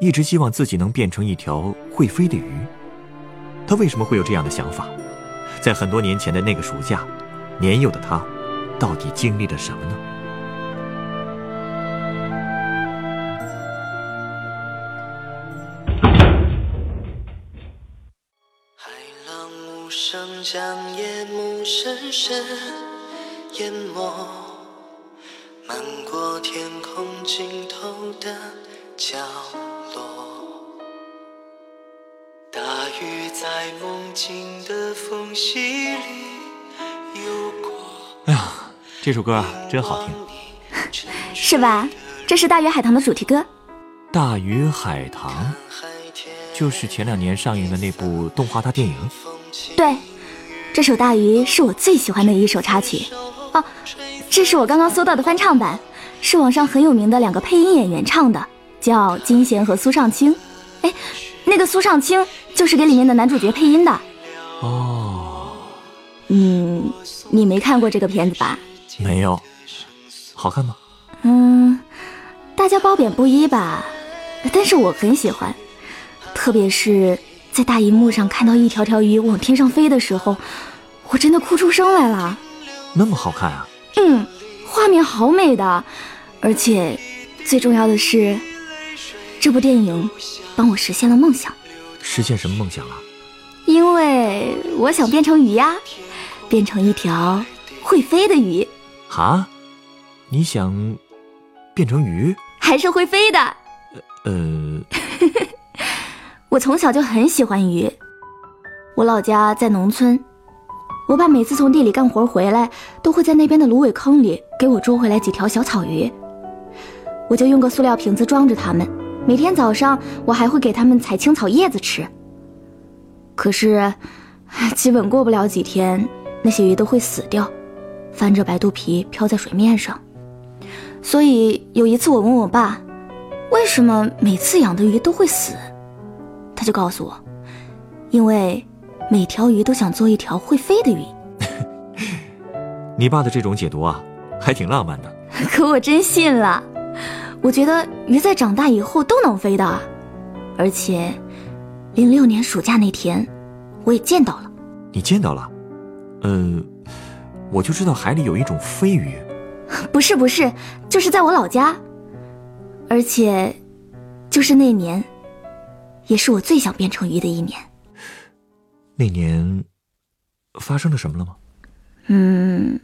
一直希望自己能变成一条会飞的鱼。他为什么会有这样的想法？在很多年前的那个暑假，年幼的他，到底经历了什么呢？海浪无声将夜幕深深淹没，漫过天空尽头的角大雨在梦境的缝隙里游过。哎呀，这首歌啊，真好听，是吧？这是《大鱼海棠》的主题歌。《大鱼海棠》就是前两年上映的那部动画大电影。对，这首《大鱼》是我最喜欢的一首插曲。哦，这是我刚刚搜到的翻唱版，是网上很有名的两个配音演员唱的，叫金贤和苏尚卿。哎，那个苏尚卿就是给里面的男主角配音的。哦，嗯，你没看过这个片子吧？没有，好看吗？嗯，大家褒贬不一吧，但是我很喜欢，特别是在大荧幕上看到一条条鱼往天上飞的时候，我真的哭出声来了。那么好看啊！嗯，画面好美的，而且最重要的是，这部电影帮我实现了梦想，实现什么梦想啊？因为我想变成鱼呀，变成一条会飞的鱼，啊？你想变成鱼？还是会飞的。呃，我从小就很喜欢鱼。我老家在农村，我爸每次从地里干活回来，都会在那边的芦苇坑里给我捉回来几条小草鱼。我就用个塑料瓶子装着它们，每天早上我还会给它们采青草叶子吃。可是，基本过不了几天，那些鱼都会死掉，翻着白肚皮漂在水面上。所以有一次我问我爸，为什么每次养的鱼都会死？他就告诉我，因为每条鱼都想做一条会飞的鱼。你爸的这种解读啊，还挺浪漫的。可我真信了，我觉得鱼在长大以后都能飞的，而且，零六年暑假那天，我也见到了。你见到了？嗯，我就知道海里有一种飞鱼。不是不是，就是在我老家，而且，就是那年，也是我最想变成鱼的一年。那年发生了什么了吗？嗯，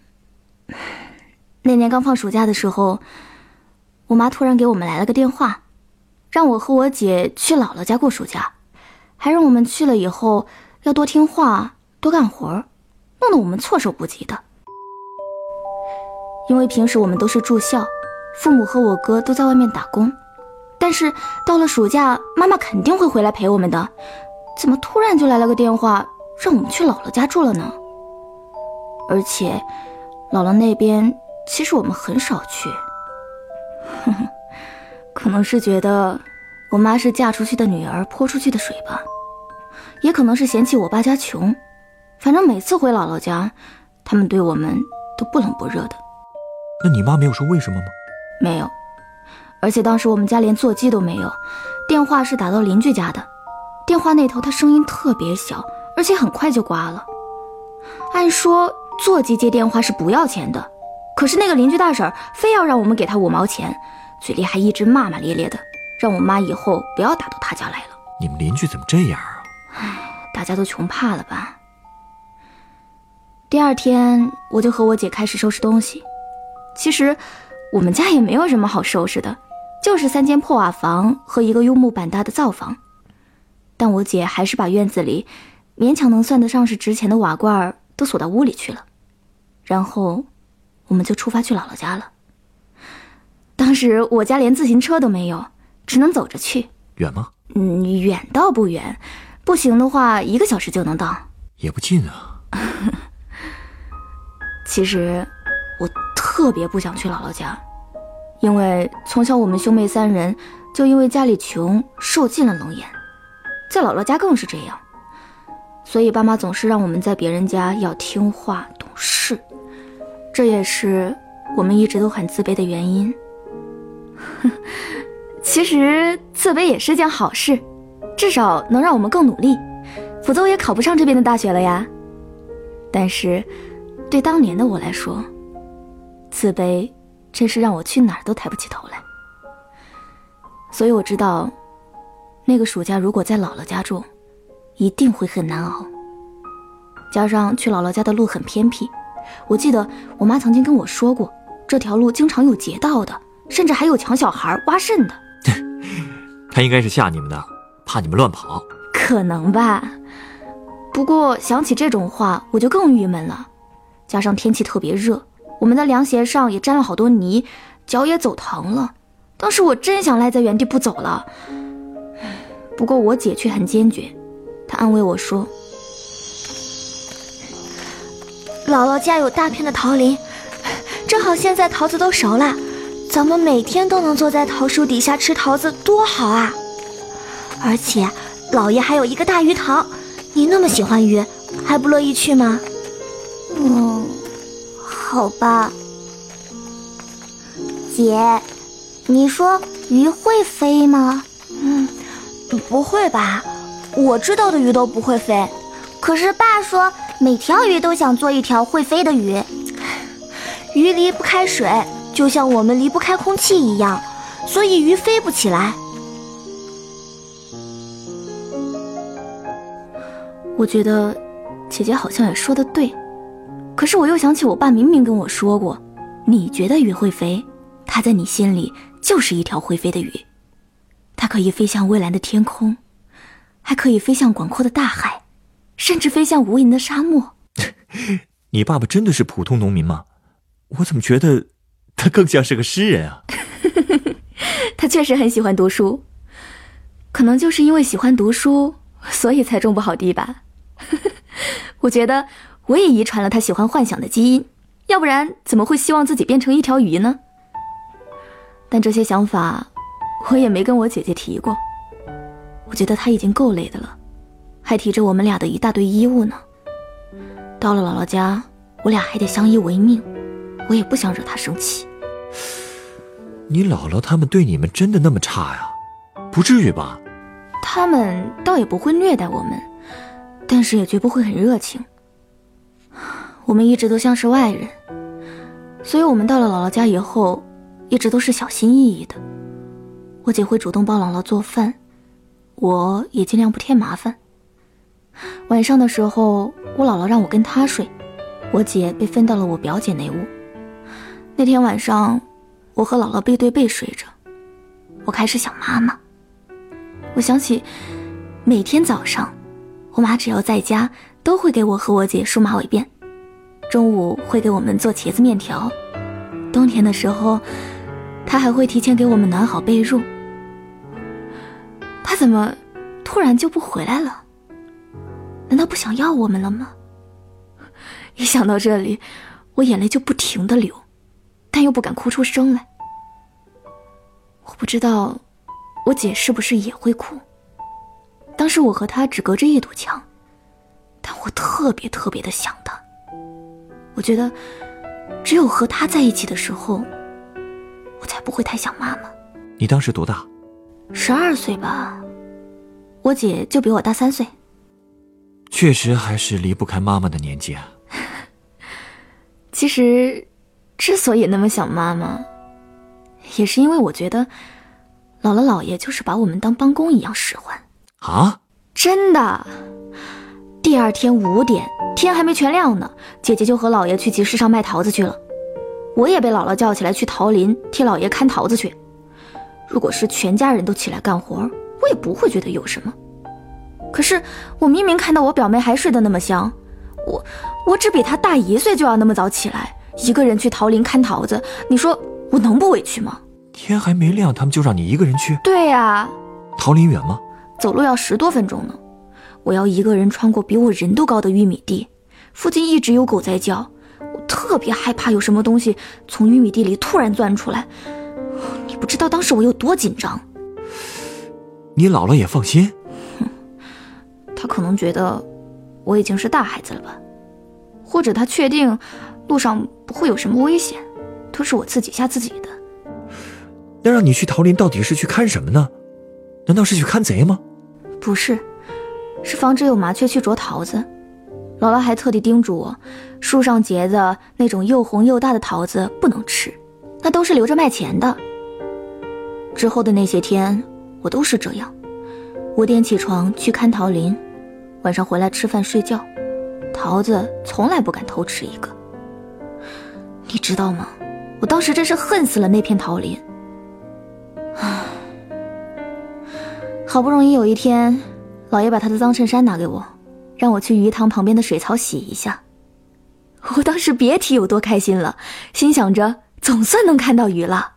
那年刚放暑假的时候，我妈突然给我们来了个电话，让我和我姐去姥姥家过暑假，还让我们去了以后要多听话、多干活，弄得我们措手不及的。因为平时我们都是住校，父母和我哥都在外面打工，但是到了暑假，妈妈肯定会回来陪我们的。怎么突然就来了个电话，让我们去姥姥家住了呢？而且，姥姥那边其实我们很少去，可能是觉得我妈是嫁出去的女儿泼出去的水吧，也可能是嫌弃我爸家穷。反正每次回姥姥家，他们对我们都不冷不热的。那你妈没有说为什么吗？没有，而且当时我们家连座机都没有，电话是打到邻居家的，电话那头他声音特别小，而且很快就挂了。按说座机接电话是不要钱的，可是那个邻居大婶儿非要让我们给她五毛钱，嘴里还一直骂骂咧咧的，让我妈以后不要打到她家来了。你们邻居怎么这样啊？唉大家都穷怕了吧？第二天，我就和我姐开始收拾东西。其实，我们家也没有什么好收拾的，就是三间破瓦房和一个用木板搭的灶房。但我姐还是把院子里勉强能算得上是值钱的瓦罐都锁到屋里去了。然后，我们就出发去姥姥家了。当时我家连自行车都没有，只能走着去。远吗？嗯，远倒不远，不行的话一个小时就能到。也不近啊。其实我特别不想去姥姥家，因为从小我们兄妹三人就因为家里穷受尽了冷眼，在姥姥家更是这样。所以爸妈总是让我们在别人家要听话懂事，这也是我们一直都很自卑的原因。其实自卑也是件好事，至少能让我们更努力，否则我也考不上这边的大学了呀。但是，对当年的我来说，自卑真是让我去哪儿都抬不起头来。所以我知道，那个暑假如果在姥姥家住。一定会很难熬。加上去姥姥家的路很偏僻，我记得我妈曾经跟我说过，这条路经常有劫道的，甚至还有抢小孩、挖肾的。他应该是吓你们的，怕你们乱跑。可能吧。不过想起这种话，我就更郁闷了。加上天气特别热，我们的凉鞋上也沾了好多泥，脚也走疼了。当时我真想赖在原地不走了。不过我姐却很坚决。她安慰我说：“姥姥家有大片的桃林，正好现在桃子都熟了，咱们每天都能坐在桃树底下吃桃子，多好啊！而且姥爷还有一个大鱼塘，你那么喜欢鱼，还不乐意去吗？”“嗯，好吧。”姐，你说鱼会飞吗？嗯，不会吧。我知道的鱼都不会飞，可是爸说每条鱼都想做一条会飞的鱼。鱼离不开水，就像我们离不开空气一样，所以鱼飞不起来。我觉得姐姐好像也说的对，可是我又想起我爸明明跟我说过，你觉得鱼会飞，它在你心里就是一条会飞的鱼，它可以飞向蔚蓝的天空。还可以飞向广阔的大海，甚至飞向无垠的沙漠。你爸爸真的是普通农民吗？我怎么觉得他更像是个诗人啊？他确实很喜欢读书，可能就是因为喜欢读书，所以才种不好地吧。我觉得我也遗传了他喜欢幻想的基因，要不然怎么会希望自己变成一条鱼呢？但这些想法，我也没跟我姐姐提过。我觉得她已经够累的了，还提着我们俩的一大堆衣物呢。到了姥姥家，我俩还得相依为命，我也不想惹她生气。你姥姥他们对你们真的那么差呀？不至于吧？他们倒也不会虐待我们，但是也绝不会很热情。我们一直都像是外人，所以我们到了姥姥家以后，一直都是小心翼翼的。我姐会主动帮姥姥做饭。我也尽量不添麻烦。晚上的时候，我姥姥让我跟她睡，我姐被分到了我表姐那屋。那天晚上，我和姥姥背对背睡着，我开始想妈妈。我想起每天早上，我妈只要在家，都会给我和我姐梳马尾辫；中午会给我们做茄子面条；冬天的时候，她还会提前给我们暖好被褥。她怎么突然就不回来了？难道不想要我们了吗？一想到这里，我眼泪就不停的流，但又不敢哭出声来。我不知道我姐是不是也会哭。当时我和她只隔着一堵墙，但我特别特别的想她。我觉得只有和她在一起的时候，我才不会太想妈妈。你当时多大？十二岁吧，我姐就比我大三岁。确实还是离不开妈妈的年纪啊。其实，之所以那么想妈妈，也是因为我觉得，姥姥姥爷就是把我们当帮工一样使唤。啊？真的。第二天五点，天还没全亮呢，姐姐就和姥爷去集市上卖桃子去了。我也被姥姥叫起来去桃林替姥爷看桃子去。如果是全家人都起来干活，我也不会觉得有什么。可是我明明看到我表妹还睡得那么香，我我只比她大一岁就要那么早起来，一个人去桃林看桃子，你说我能不委屈吗？天还没亮，他们就让你一个人去？对呀。桃林远吗？走路要十多分钟呢。我要一个人穿过比我人都高的玉米地，附近一直有狗在叫，我特别害怕有什么东西从玉米地里突然钻出来。你不知道当时我有多紧张。你姥姥也放心？哼，她可能觉得我已经是大孩子了吧，或者他确定路上不会有什么危险，都是我自己吓自己的。那让你去桃林到底是去看什么呢？难道是去看贼吗？不是。是防止有麻雀去啄桃子，姥姥还特地叮嘱我，树上结的那种又红又大的桃子不能吃，那都是留着卖钱的。之后的那些天，我都是这样，五点起床去看桃林，晚上回来吃饭睡觉，桃子从来不敢偷吃一个。你知道吗？我当时真是恨死了那片桃林。好不容易有一天。老爷把他的脏衬衫拿给我，让我去鱼塘旁边的水槽洗一下。我当时别提有多开心了，心想着总算能看到鱼了。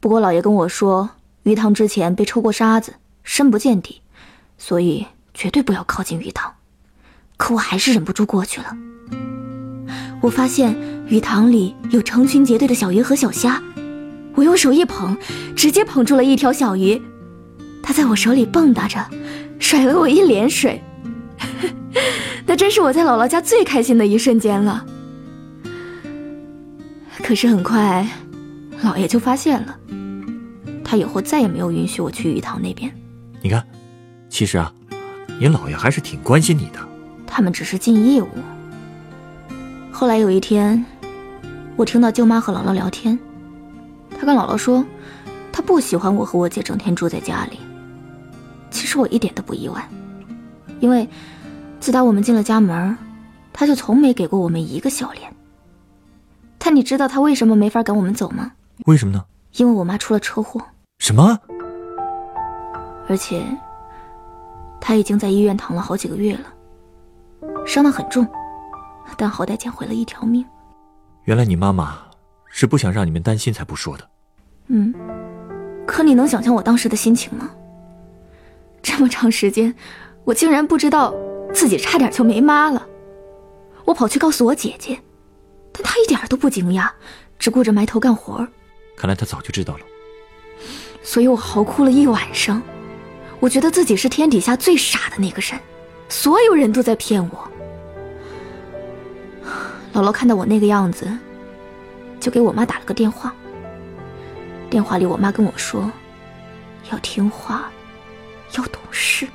不过老爷跟我说，鱼塘之前被抽过沙子，深不见底，所以绝对不要靠近鱼塘。可我还是忍不住过去了。我发现鱼塘里有成群结队的小鱼和小虾，我用手一捧，直接捧住了一条小鱼。它在我手里蹦跶着，甩了我一脸水，那真是我在姥姥家最开心的一瞬间了。可是很快，姥爷就发现了，他以后再也没有允许我去鱼塘那边。你看，其实啊，你姥爷还是挺关心你的。他们只是尽义务。后来有一天，我听到舅妈和姥姥聊天，她跟姥姥说，她不喜欢我和我姐整天住在家里。其实我一点都不意外，因为自打我们进了家门，她就从没给过我们一个笑脸。但你知道她为什么没法赶我们走吗？为什么呢？因为我妈出了车祸。什么？而且他已经在医院躺了好几个月了，伤得很重，但好歹捡回了一条命。原来你妈妈是不想让你们担心才不说的。嗯，可你能想象我当时的心情吗？这么长时间，我竟然不知道自己差点就没妈了。我跑去告诉我姐姐，但她一点都不惊讶，只顾着埋头干活。看来她早就知道了。所以我嚎哭了一晚上。我觉得自己是天底下最傻的那个人，所有人都在骗我。姥姥看到我那个样子，就给我妈打了个电话。电话里，我妈跟我说，要听话。要懂事。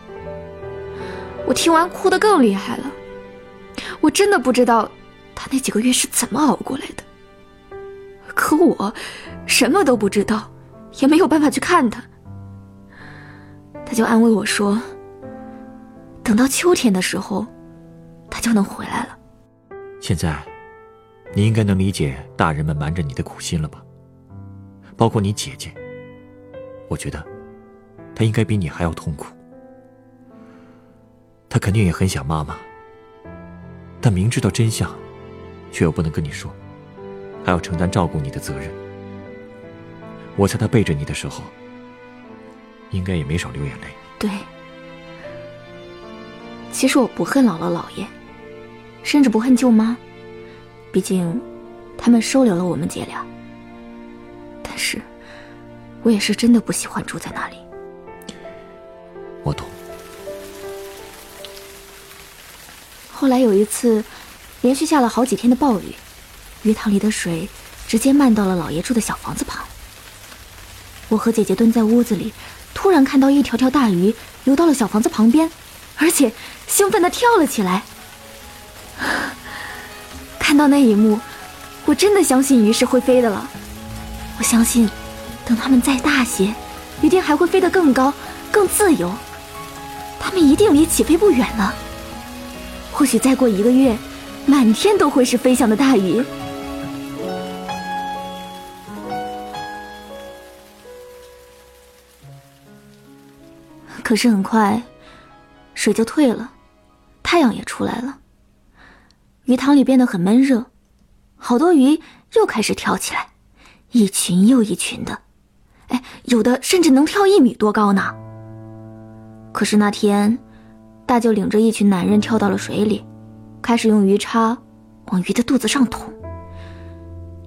我听完哭得更厉害了。我真的不知道她那几个月是怎么熬过来的。可我什么都不知道，也没有办法去看她。他就安慰我说：“等到秋天的时候，他就能回来了。”现在，你应该能理解大人们瞒着你的苦心了吧？包括你姐姐。我觉得。她应该比你还要痛苦，他肯定也很想妈妈，但明知道真相，却又不能跟你说，还要承担照顾你的责任。我猜他背着你的时候，应该也没少流眼泪。对，其实我不恨姥姥姥爷，甚至不恨舅妈，毕竟他们收留了我们姐俩。但是，我也是真的不喜欢住在那里。我懂。后来有一次，连续下了好几天的暴雨，鱼塘里的水直接漫到了老爷住的小房子旁。我和姐姐蹲在屋子里，突然看到一条条大鱼游到了小房子旁边，而且兴奋地跳了起来。看到那一幕，我真的相信鱼是会飞的了。我相信，等它们再大些，一定还会飞得更高、更自由。他们一定离起飞不远了。或许再过一个月，满天都会是飞翔的大鱼。可是很快，水就退了，太阳也出来了。鱼塘里变得很闷热，好多鱼又开始跳起来，一群又一群的，哎，有的甚至能跳一米多高呢。可是那天，大舅领着一群男人跳到了水里，开始用鱼叉往鱼的肚子上捅，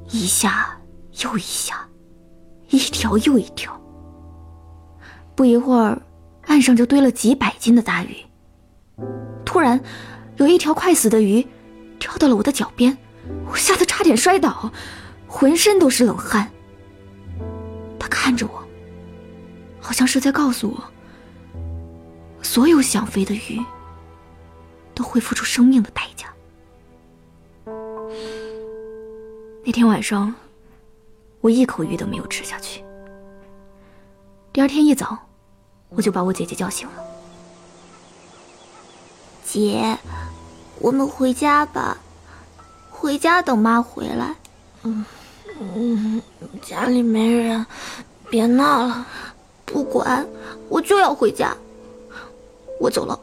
一下又一下，一条又一条。不一会儿，岸上就堆了几百斤的大鱼。突然，有一条快死的鱼跳到了我的脚边，我吓得差点摔倒，浑身都是冷汗。他看着我，好像是在告诉我。所有想飞的鱼，都会付出生命的代价。那天晚上，我一口鱼都没有吃下去。第二天一早，我就把我姐姐叫醒了。姐，我们回家吧，回家等妈回来。嗯嗯，家里没人，别闹了。不管，我就要回家。我走了。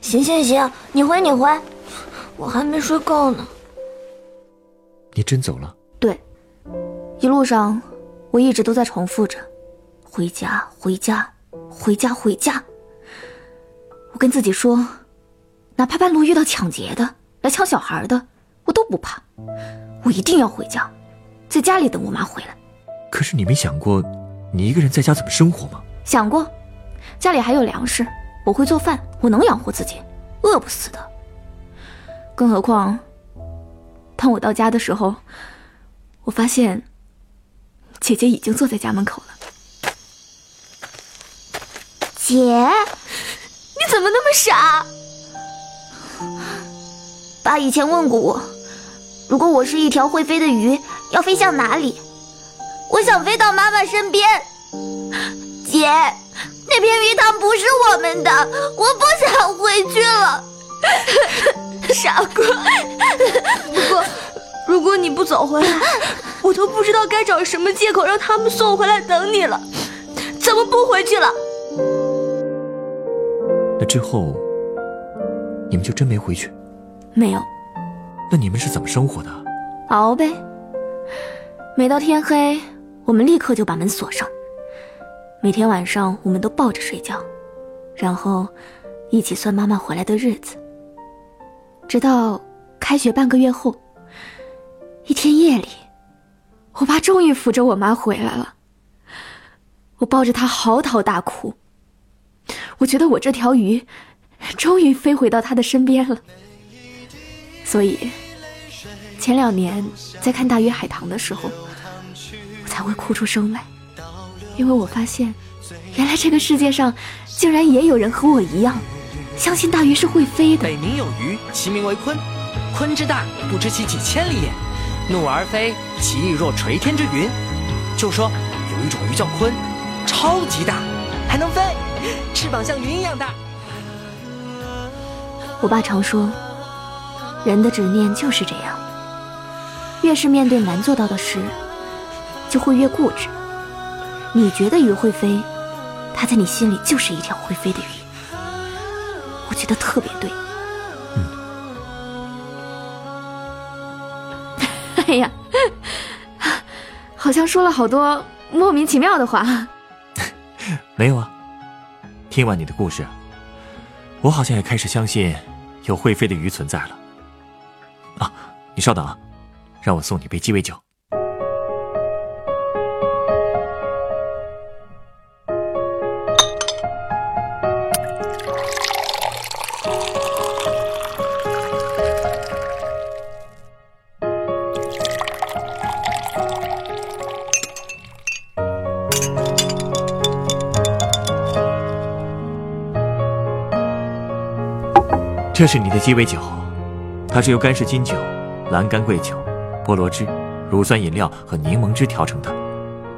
行行行，你回你回，我还没睡够呢。你真走了？对，一路上我一直都在重复着：回家，回家，回家，回家。我跟自己说，哪怕半路遇到抢劫的、来抢小孩的，我都不怕。我一定要回家，在家里等我妈回来。可是你没想过，你一个人在家怎么生活吗？想过。家里还有粮食，我会做饭，我能养活自己，饿不死的。更何况，当我到家的时候，我发现姐姐已经坐在家门口了。姐，你怎么那么傻？爸以前问过我，如果我是一条会飞的鱼，要飞向哪里？我想飞到妈妈身边。姐。那片鱼塘不是我们的，我不想回去了。傻瓜！不过，如果你不走回来，我都不知道该找什么借口让他们送回来等你了。怎么不回去了？那之后，你们就真没回去？没有。那你们是怎么生活的？熬呗。每到天黑，我们立刻就把门锁上。每天晚上，我们都抱着睡觉，然后一起算妈妈回来的日子。直到开学半个月后，一天夜里，我爸终于扶着我妈回来了。我抱着她嚎啕大哭。我觉得我这条鱼，终于飞回到他的身边了。所以，前两年在看《大鱼海棠》的时候，我才会哭出声来。因为我发现，原来这个世界上竟然也有人和我一样，相信大鱼是会飞的。北冥有鱼，其名为鲲。鲲之大，不知其几千里也。怒而飞，其翼若垂天之云。就说有一种鱼叫鲲，超级大，还能飞，翅膀像云一样大。我爸常说，人的执念就是这样，越是面对难做到的事，就会越固执。你觉得鱼会飞，它在你心里就是一条会飞的鱼。我觉得特别对。嗯。哎呀，好像说了好多莫名其妙的话。没有啊。听完你的故事，我好像也开始相信有会飞的鱼存在了。啊，你稍等啊，让我送你杯鸡尾酒。这是你的鸡尾酒，它是由干式金酒、蓝干桂酒、菠萝汁、乳酸饮料和柠檬汁调成的，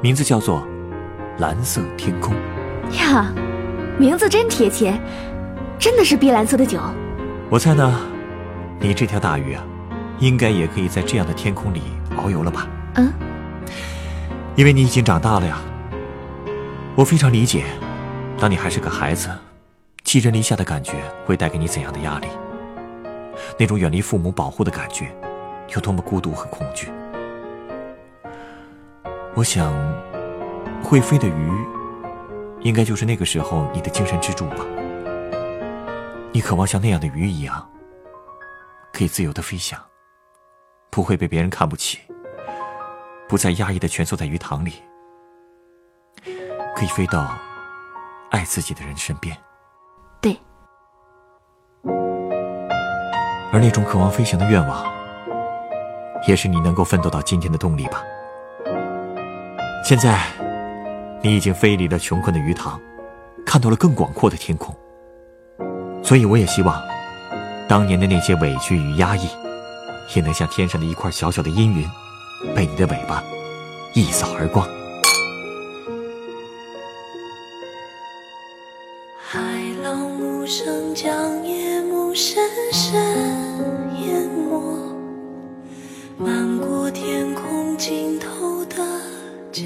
名字叫做“蓝色天空”。呀，名字真贴切，真的是碧蓝色的酒。我猜呢，你这条大鱼啊，应该也可以在这样的天空里遨游了吧？嗯，因为你已经长大了呀。我非常理解，当你还是个孩子。寄人篱下的感觉会带给你怎样的压力？那种远离父母保护的感觉，有多么孤独和恐惧？我想，会飞的鱼，应该就是那个时候你的精神支柱吧。你渴望像那样的鱼一样，可以自由的飞翔，不会被别人看不起，不再压抑的蜷缩在鱼塘里，可以飞到爱自己的人身边。而那种渴望飞翔的愿望，也是你能够奋斗到今天的动力吧。现在，你已经飞离了穷困的鱼塘，看到了更广阔的天空。所以，我也希望，当年的那些委屈与压抑，也能像天上的一块小小的阴云，被你的尾巴一扫而光。海浪无声，将夜幕深深淹没，漫过天空尽头的。角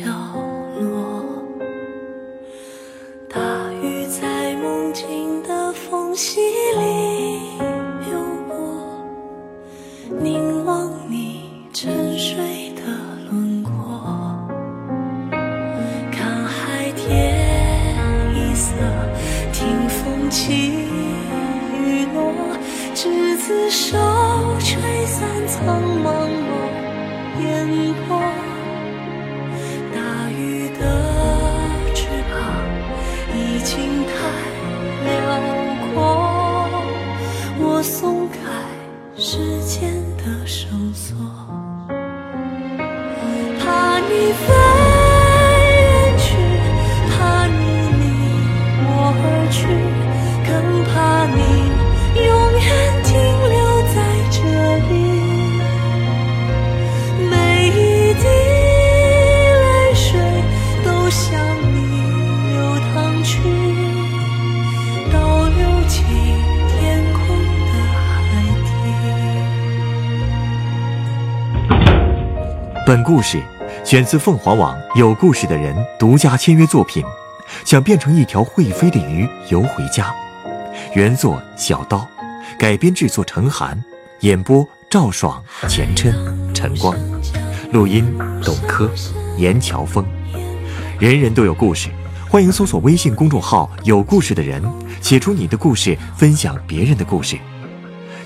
我松开时间的绳索，本故事选自凤凰网有故事的人独家签约作品，想变成一条会飞的鱼游回家。原作小刀，改编制作陈寒，演播赵爽、钱琛、陈光，录音董珂、严乔峰。人人都有故事，欢迎搜索微信公众号“有故事的人”，写出你的故事，分享别人的故事。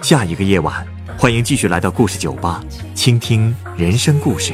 下一个夜晚。欢迎继续来到故事酒吧，倾听人生故事。